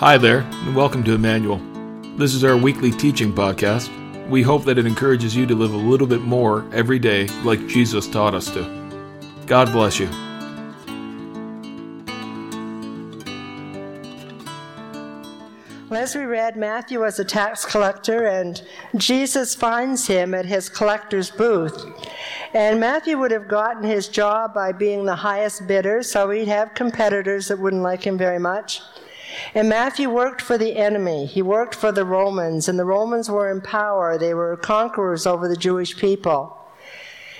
Hi there, and welcome to Emmanuel. This is our weekly teaching podcast. We hope that it encourages you to live a little bit more every day like Jesus taught us to. God bless you. Well, as we read, Matthew was a tax collector, and Jesus finds him at his collector's booth. And Matthew would have gotten his job by being the highest bidder, so he'd have competitors that wouldn't like him very much. And Matthew worked for the enemy. He worked for the Romans, and the Romans were in power. They were conquerors over the Jewish people.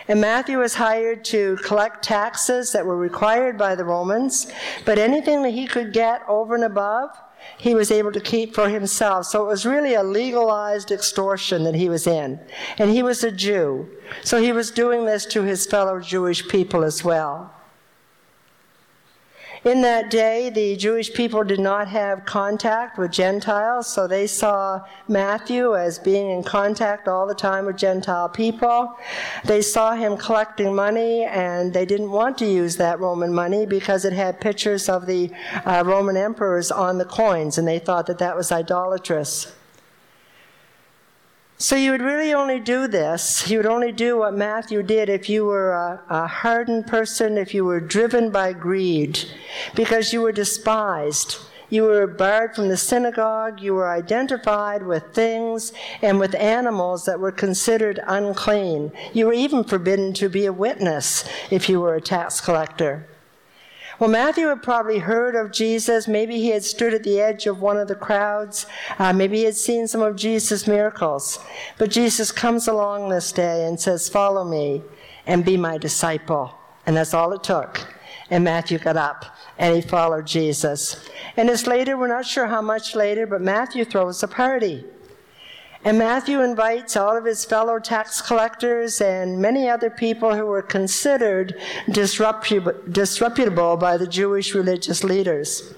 And Matthew was hired to collect taxes that were required by the Romans, but anything that he could get over and above, he was able to keep for himself. So it was really a legalized extortion that he was in. And he was a Jew. So he was doing this to his fellow Jewish people as well. In that day, the Jewish people did not have contact with Gentiles, so they saw Matthew as being in contact all the time with Gentile people. They saw him collecting money, and they didn't want to use that Roman money because it had pictures of the uh, Roman emperors on the coins, and they thought that that was idolatrous. So you would really only do this, you would only do what Matthew did if you were a, a, hardened person, if you were driven by greed, because you were despised. You were barred from the synagogue, you were identified with things and with animals that were considered unclean. You were even forbidden to be a witness if you were a tax collector. Well, Matthew had probably heard of Jesus. Maybe he had stood at the edge of one of the crowds. Uh, maybe he had seen some of Jesus' miracles. But Jesus comes along this day and says, Follow me and be my disciple. And that's all it took. And Matthew got up and he followed Jesus. And it's later, we're not sure how much later, but Matthew throws a party. And Matthew invites all of his fellow tax collectors and many other people who were considered disreputable by the Jewish religious leaders.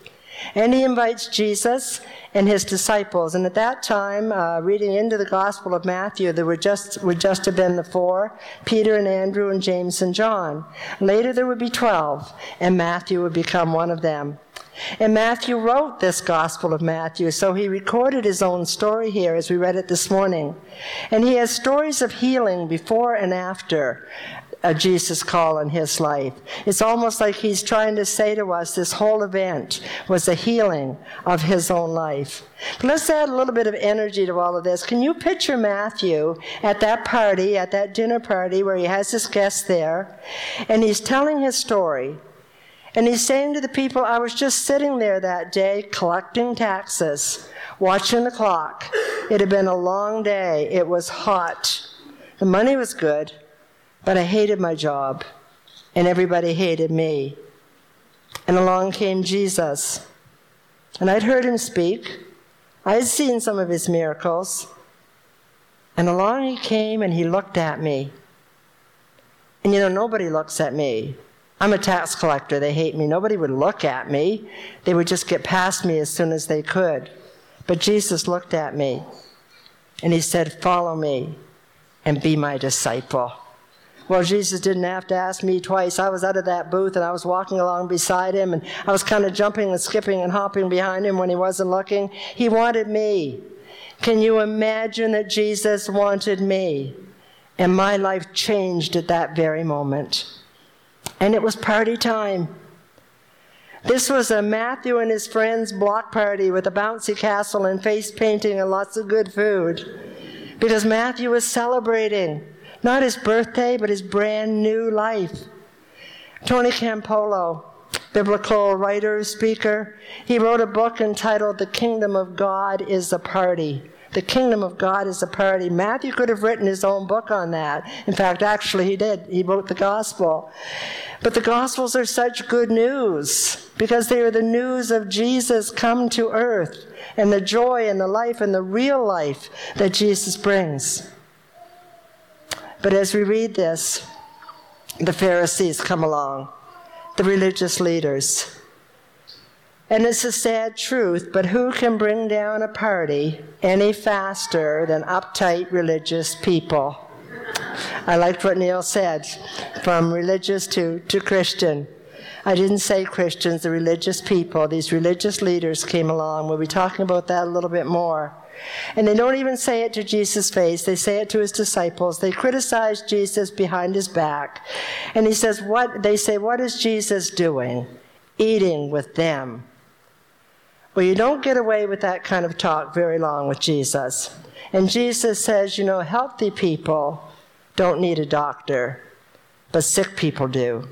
And he invites Jesus and his disciples. And at that time, uh, reading into the Gospel of Matthew, there would just, would just have been the four Peter and Andrew and James and John. Later, there would be 12, and Matthew would become one of them. And Matthew wrote this Gospel of Matthew, so he recorded his own story here as we read it this morning. And he has stories of healing before and after a Jesus call in his life. It's almost like he's trying to say to us this whole event was a healing of his own life. Let's add a little bit of energy to all of this. Can you picture Matthew at that party, at that dinner party where he has his guests there, and he's telling his story? And he's saying to the people, I was just sitting there that day collecting taxes, watching the clock. It had been a long day. It was hot. The money was good, but I hated my job, and everybody hated me. And along came Jesus. And I'd heard him speak, I'd seen some of his miracles. And along he came and he looked at me. And you know, nobody looks at me. I'm a tax collector. They hate me. Nobody would look at me. They would just get past me as soon as they could. But Jesus looked at me and he said, Follow me and be my disciple. Well, Jesus didn't have to ask me twice. I was out of that booth and I was walking along beside him and I was kind of jumping and skipping and hopping behind him when he wasn't looking. He wanted me. Can you imagine that Jesus wanted me? And my life changed at that very moment and it was party time. This was a Matthew and his friends' block party with a bouncy castle and face painting and lots of good food. Because Matthew was celebrating not his birthday, but his brand new life. Tony Campolo, biblical writer, speaker, he wrote a book entitled The Kingdom of God is a Party. The kingdom of God is a party. Matthew could have written his own book on that. In fact, actually, he did. He wrote the gospel. But the Gospels are such good news because they are the news of Jesus come to earth and the joy and the life and the real life that Jesus brings. But as we read this, the Pharisees come along, the religious leaders. And it's a sad truth, but who can bring down a party any faster than uptight religious people? I liked what Neil said from religious to, to Christian. I didn't say Christians, the religious people, these religious leaders came along. We'll be talking about that a little bit more. And they don't even say it to Jesus' face, they say it to his disciples. They criticize Jesus behind his back. And he says, What they say, what is Jesus doing? Eating with them. Well, you don't get away with that kind of talk very long with Jesus. And Jesus says, you know, healthy people don't need a doctor, but sick people do.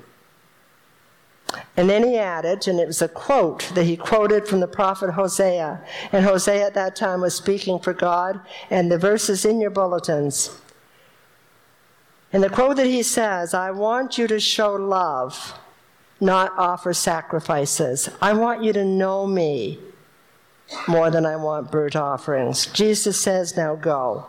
And then he added, and it was a quote that he quoted from the prophet Hosea. And Hosea at that time was speaking for God, and the verse is in your bulletins. And the quote that he says, I want you to show love, not offer sacrifices. I want you to know me more than I want burnt offerings. Jesus says, Now go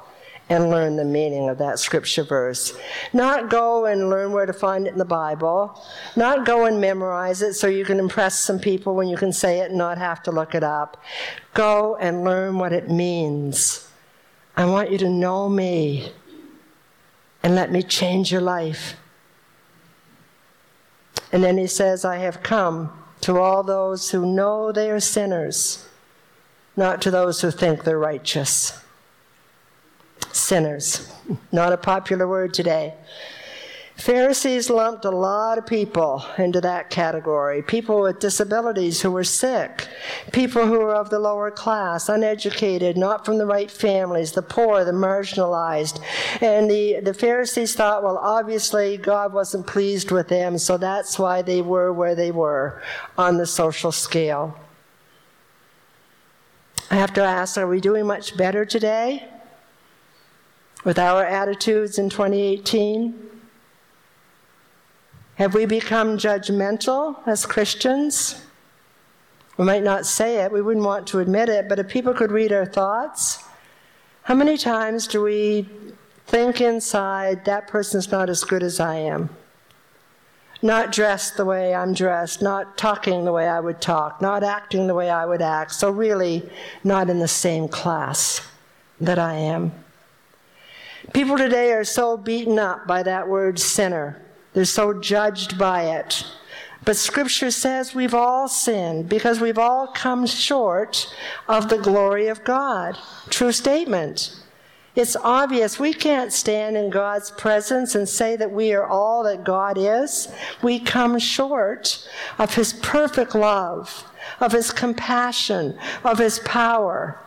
and learn the meaning of that scripture verse. Not go and learn where to find it in the Bible. Not go and memorize it so you can impress some people when you can say it and not have to look it up. Go and learn what it means. I want you to know me and let me change your life. And then he says, I have come to all those who know they are sinners, not to those who think they're righteous sinners. Not a popular word today. Pharisees lumped a lot of people into that category people with disabilities who were sick, people who were of the lower class, uneducated, not from the right families, the poor, the marginalized. And the, the Pharisees thought, well, obviously God wasn't pleased with them, so that's why they were where they were on the social scale. I have to ask, are we doing much better today? With our attitudes in 2018? Have we become judgmental as Christians? We might not say it, we wouldn't want to admit it, but if people could read our thoughts, how many times do we think inside, that person's not as good as I am? Not dressed the way I'm dressed, not talking the way I would talk, not acting the way I would act, so really not in the same class that I am. People today are so beaten up by that word sinner. They're so judged by it. But Scripture says we've all sinned because we've all come short of the glory of God. True statement. It's obvious we can't stand in God's presence and say that we are all that God is. We come short of His perfect love, of His compassion, of His power.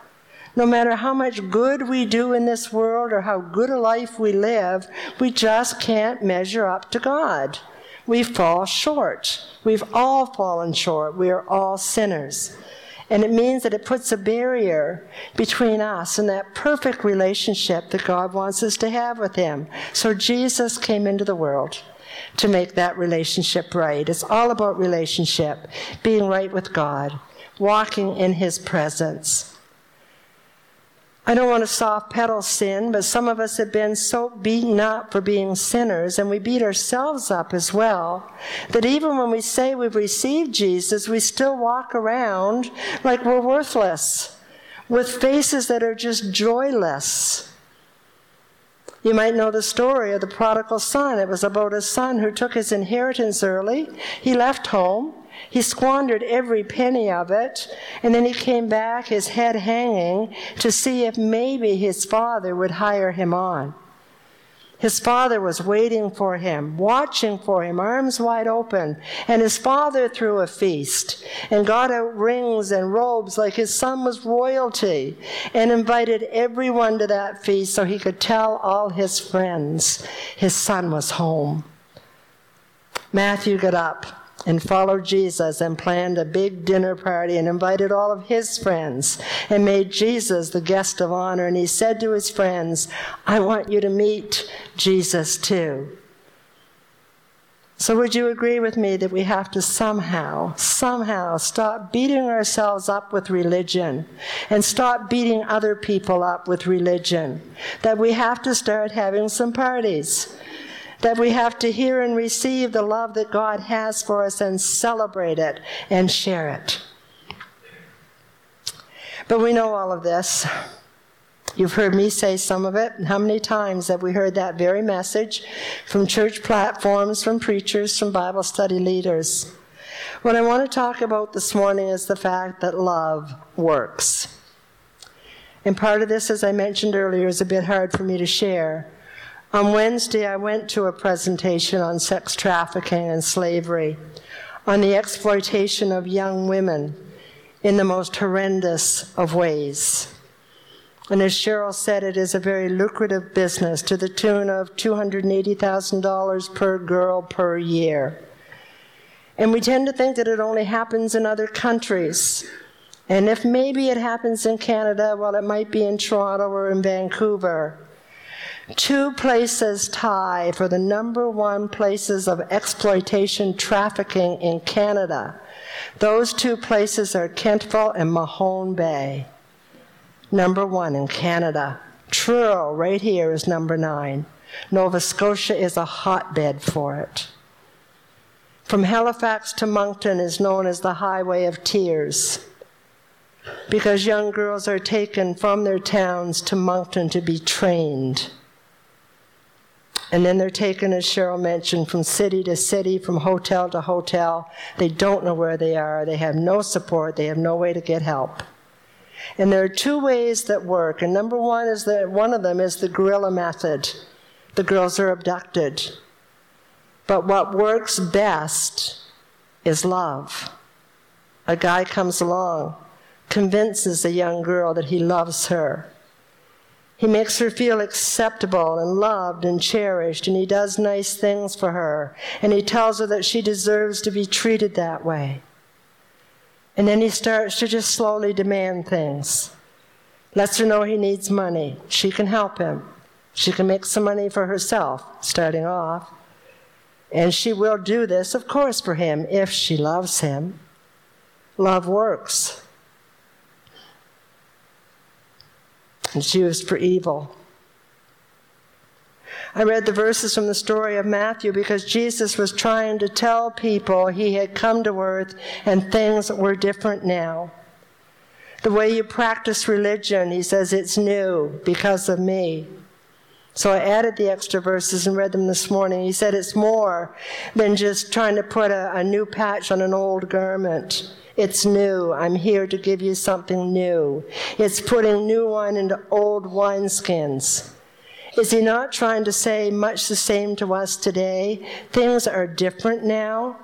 No matter how much good we do in this world or how good a life we live, we just can't measure up to God. We fall short. We've all fallen short. We are all sinners. And it means that it puts a barrier between us and that perfect relationship that God wants us to have with Him. So Jesus came into the world to make that relationship right. It's all about relationship, being right with God, walking in His presence. I don't want to soft pedal sin, but some of us have been so beaten up for being sinners, and we beat ourselves up as well, that even when we say we've received Jesus, we still walk around like we're worthless, with faces that are just joyless. You might know the story of the prodigal son. It was about a son who took his inheritance early. He left home. He squandered every penny of it, and then he came back, his head hanging, to see if maybe his father would hire him on. His father was waiting for him, watching for him, arms wide open. And his father threw a feast and got out rings and robes like his son was royalty and invited everyone to that feast so he could tell all his friends his son was home. Matthew got up and followed Jesus and planned a big dinner party and invited all of his friends and made Jesus the guest of honor. And he said to his friends, I want you to meet Jesus too. So, would you agree with me that we have to somehow, somehow stop beating ourselves up with religion and stop beating other people up with religion? That we have to start having some parties that we have to hear and receive the love that God has for us and celebrate it and share it. But we know all of this. You've heard me say some of it. How many times have we heard that very message from church platforms, from preachers, from Bible study leaders? What I want to talk about this morning is the fact that love works. And part of this, as I mentioned earlier, is a bit hard for me to share. On Wednesday, I went to a presentation on sex trafficking and slavery, on the exploitation of young women in the most horrendous of ways. And as Cheryl said, it is a very lucrative business to the tune of $280,000 per girl per year. And we tend to think that it only happens in other countries. And if maybe it happens in Canada, well, it might be in Toronto or in Vancouver. Two places tie for the number one places of exploitation trafficking in Canada. Those two places are Kentville and Mahone Bay number one in Canada. Truro, right here, is number nine. Nova Scotia is a hotbed for it. From Halifax to Moncton is known as the Highway of Tears because young girls are taken from their towns to Moncton to be trained. And then they're taken, as Cheryl mentioned, from city to city, from hotel to hotel. They don't know where they are. They have no support. They have no way to get help. And there are two ways that work. And number one is that one of them is the guerrilla method. The girls are abducted. But what works best is love. A guy comes along, convinces a young girl that he loves her. He makes her feel acceptable and loved and cherished, and he does nice things for her, and he tells her that she deserves to be treated that way. And then he starts to just slowly demand things. Lets her know he needs money. She can help him. She can make some money for herself, starting off. And she will do this, of course, for him if she loves him. Love works. It's used for evil. I read the verses from the story of Matthew because Jesus was trying to tell people he had come to earth and things were different now. The way you practice religion, he says, it's new because of me. So I added the extra verses and read them this morning. He said it's more than just trying to put a, a new patch on an old garment. It's new. I'm here to give you something new. It's putting new wine into old wineskins. Is he not trying to say much the same to us today? Things are different now.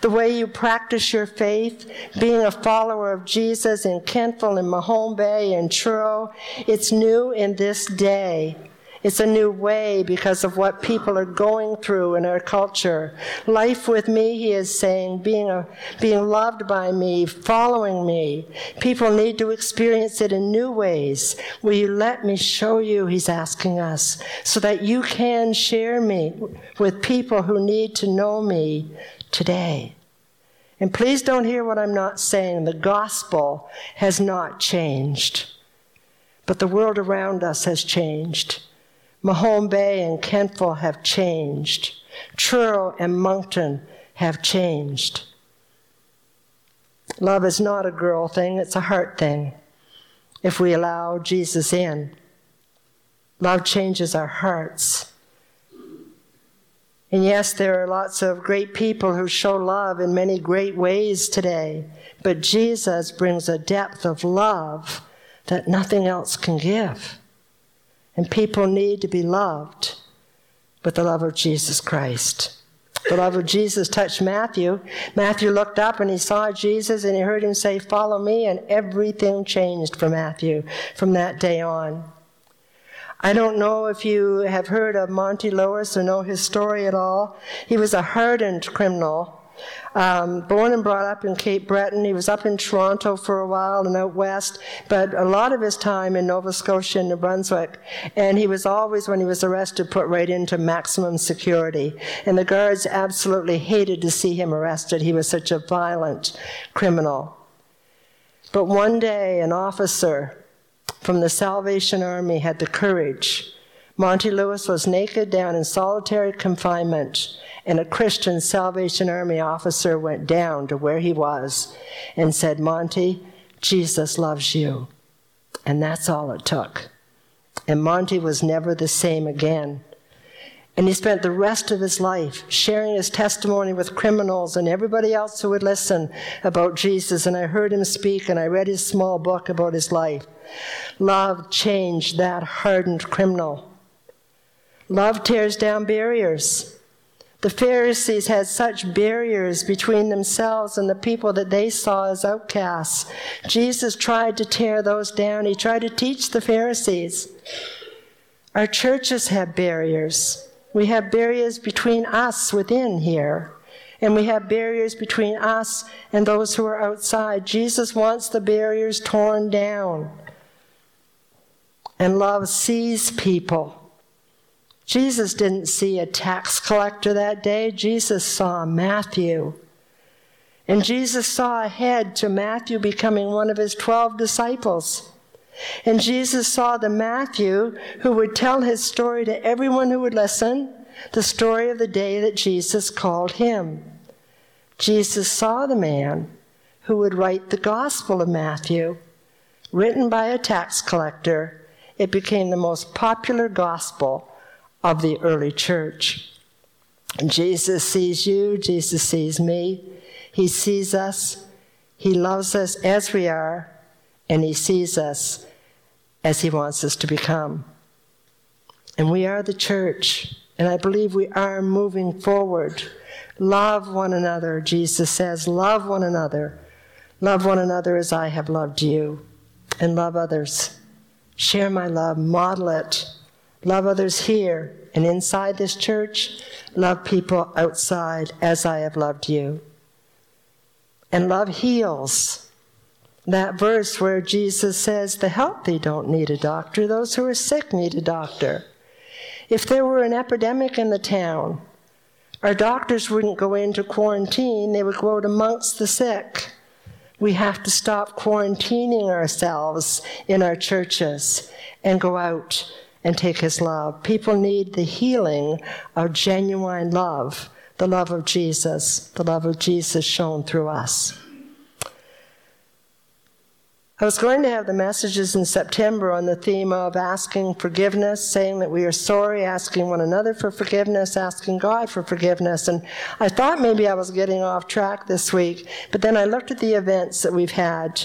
The way you practice your faith, being a follower of Jesus in Kentville and Mahone Bay and Truro, it's new in this day. It's a new way because of what people are going through in our culture. Life with me, he is saying, being, a, being loved by me, following me. People need to experience it in new ways. Will you let me show you, he's asking us, so that you can share me with people who need to know me today. And please don't hear what I'm not saying. The gospel has not changed. But the world around us has changed. Mahone Bay and Kentville have changed. Truro and Moncton have changed. Love is not a girl thing, it's a heart thing. If we allow Jesus in, love changes our hearts. And yes, there are lots of great people who show love in many great ways today, but Jesus brings a depth of love that nothing else can give. And people need to be loved with the love of Jesus Christ. The love of Jesus touched Matthew. Matthew looked up and he saw Jesus and he heard him say, Follow me, and everything changed for Matthew from that day on. I don't know if you have heard of Monty Lewis or know his story at all. He was a hardened criminal um, born and brought up in Cape Breton. He was up in Toronto for a while and out west, but a lot of his time in Nova Scotia and New Brunswick. And he was always, when he was arrested, put right into maximum security. And the guards absolutely hated to see him arrested. He was such a violent criminal. But one day, an officer from the Salvation Army had the courage. Monty Lewis was naked down in solitary confinement and a Christian Salvation Army officer went down to where he was and said, Monty, Jesus loves you. And that's all it took. And Monty was never the same again. And he spent the rest of his life sharing his testimony with criminals and everybody else who would listen about Jesus. And I heard him speak and I read his small book about his life. Love changed that hardened criminal. Love tears down barriers. The Pharisees had such barriers between themselves and the people that they saw as outcasts. Jesus tried to tear those down. He tried to teach the Pharisees. Our churches have barriers. We have barriers between us within here, and we have barriers between us and those who are outside. Jesus wants the barriers torn down. And love sees people. Jesus didn't see a tax collector that day, Jesus saw Matthew. And Jesus saw ahead to Matthew becoming one of his 12 disciples. And Jesus saw the Matthew who would tell his story to everyone who would listen, the story of the day that Jesus called him. Jesus saw the man who would write the Gospel of Matthew, written by a tax collector. It became the most popular gospel of the early church. Jesus sees you, Jesus sees me, He sees us, He loves us as we are, and He sees us as He wants us to become. And we are the church, and I believe we are moving forward. Love one another, Jesus says. Love one another. Love one another as I have loved you, and love others. Share my love, model it. Love others here and inside this church. Love people outside as I have loved you. And love heals. That verse where Jesus says, The healthy don't need a doctor, those who are sick need a doctor. If there were an epidemic in the town, our doctors wouldn't go into quarantine, they would go out amongst the sick. We have to stop quarantining ourselves in our churches and go out and take his love. People need the healing of genuine love, the love of Jesus, the love of Jesus shown through us. I was going to have the messages in September on the theme of asking forgiveness, saying that we are sorry, asking one another for forgiveness, asking God for forgiveness. And I thought maybe I was getting off track this week, but then I looked at the events that we've had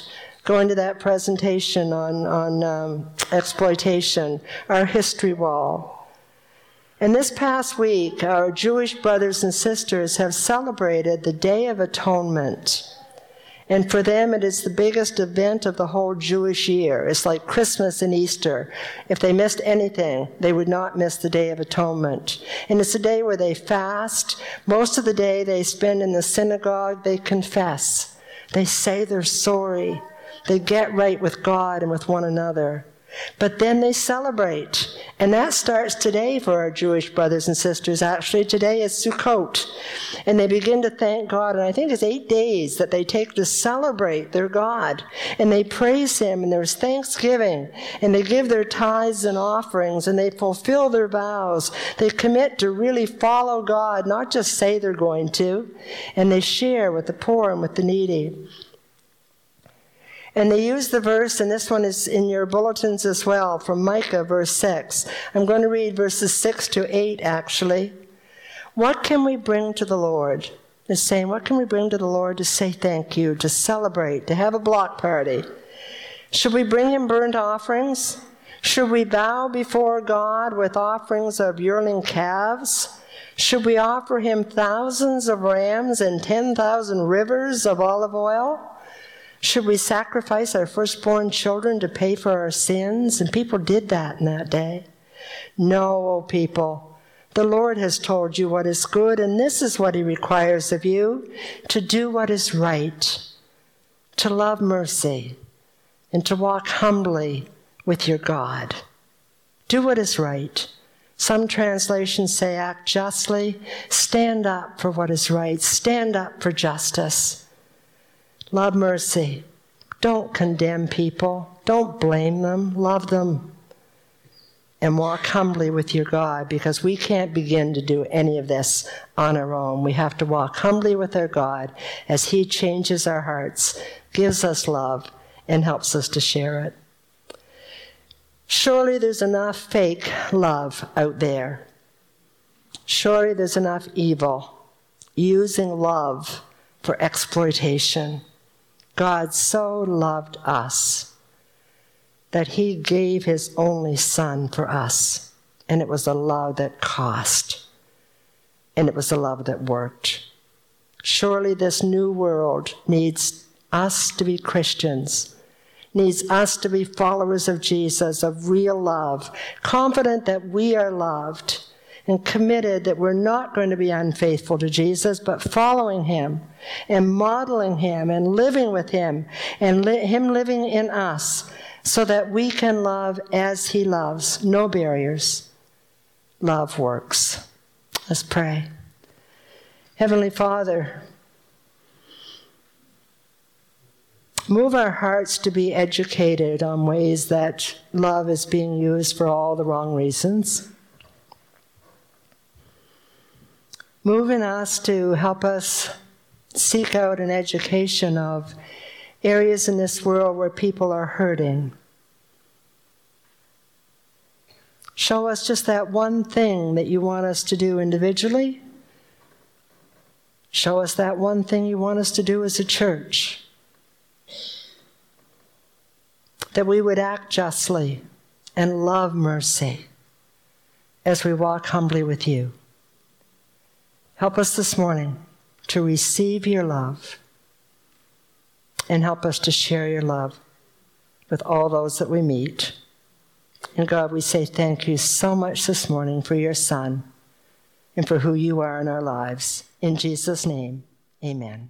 going to that presentation on, on um, exploitation, our history wall. And this past week, our Jewish brothers and sisters have celebrated the Day of Atonement. And for them, it is the biggest event of the whole Jewish year. It's like Christmas and Easter. If they missed anything, they would not miss the Day of Atonement. And it's a day where they fast. Most of the day they spend in the synagogue, they confess. They say they're sorry. They get right with God and with one another. But then they celebrate. And that starts today for our Jewish brothers and sisters. Actually, today is Sukkot. And they begin to thank God. And I think it's eight days that they take to celebrate their God. And they praise Him. And there's thanksgiving. And they give their tithes and offerings. And they fulfill their vows. They commit to really follow God, not just say they're going to. And they share with the poor and with the needy. And they use the verse, and this one is in your bulletins as well, from Micah, verse 6. I'm going to read verses 6 to 8, actually. What can we bring to the Lord? Is saying, what can we bring to the Lord to say thank you, to celebrate, to have a block party? Should we bring him burnt offerings? Should we bow before God with offerings of yearling calves? Should we offer him thousands of rams and 10,000 rivers of olive oil? Should we sacrifice our firstborn children to pay for our sins? And people did that in that day. No, O people. The Lord has told you what is good, and this is what He requires of you to do what is right, to love mercy, and to walk humbly with your God. Do what is right. Some translations say act justly. Stand up for what is right. Stand up for justice. Love mercy. Don't condemn people. Don't blame them. Love them. And walk humbly with your God because we can't begin to do any of this on our own. We have to walk humbly with our God as He changes our hearts, gives us love, and helps us to share it. Surely there's enough fake love out there. Surely there's enough evil using love for exploitation. God so loved us that he gave his only son for us. And it was a love that cost. And it was a love that worked. Surely this new world needs us to be Christians, needs us to be followers of Jesus, of real love, confident that we are loved and committed that we're not going to be unfaithful to Jesus, but following him and modeling him and living with him and li- him living in us so that we can love as he loves. No barriers. Love works. Let's pray. Heavenly Father, move our hearts to be educated on ways that love is being used for all the wrong reasons. Move in us to help us seek out an education of areas in this world where people are hurting. Show us just that one thing that you want us to do individually. Show us that one thing you want us to do as a church. That we would act justly and love mercy as we walk humbly with you. Help us this morning to receive your love and help us to share your love with all those that we meet. And God, we say thank you so much this morning for your Son and for who you are in our lives. In Jesus' name, amen.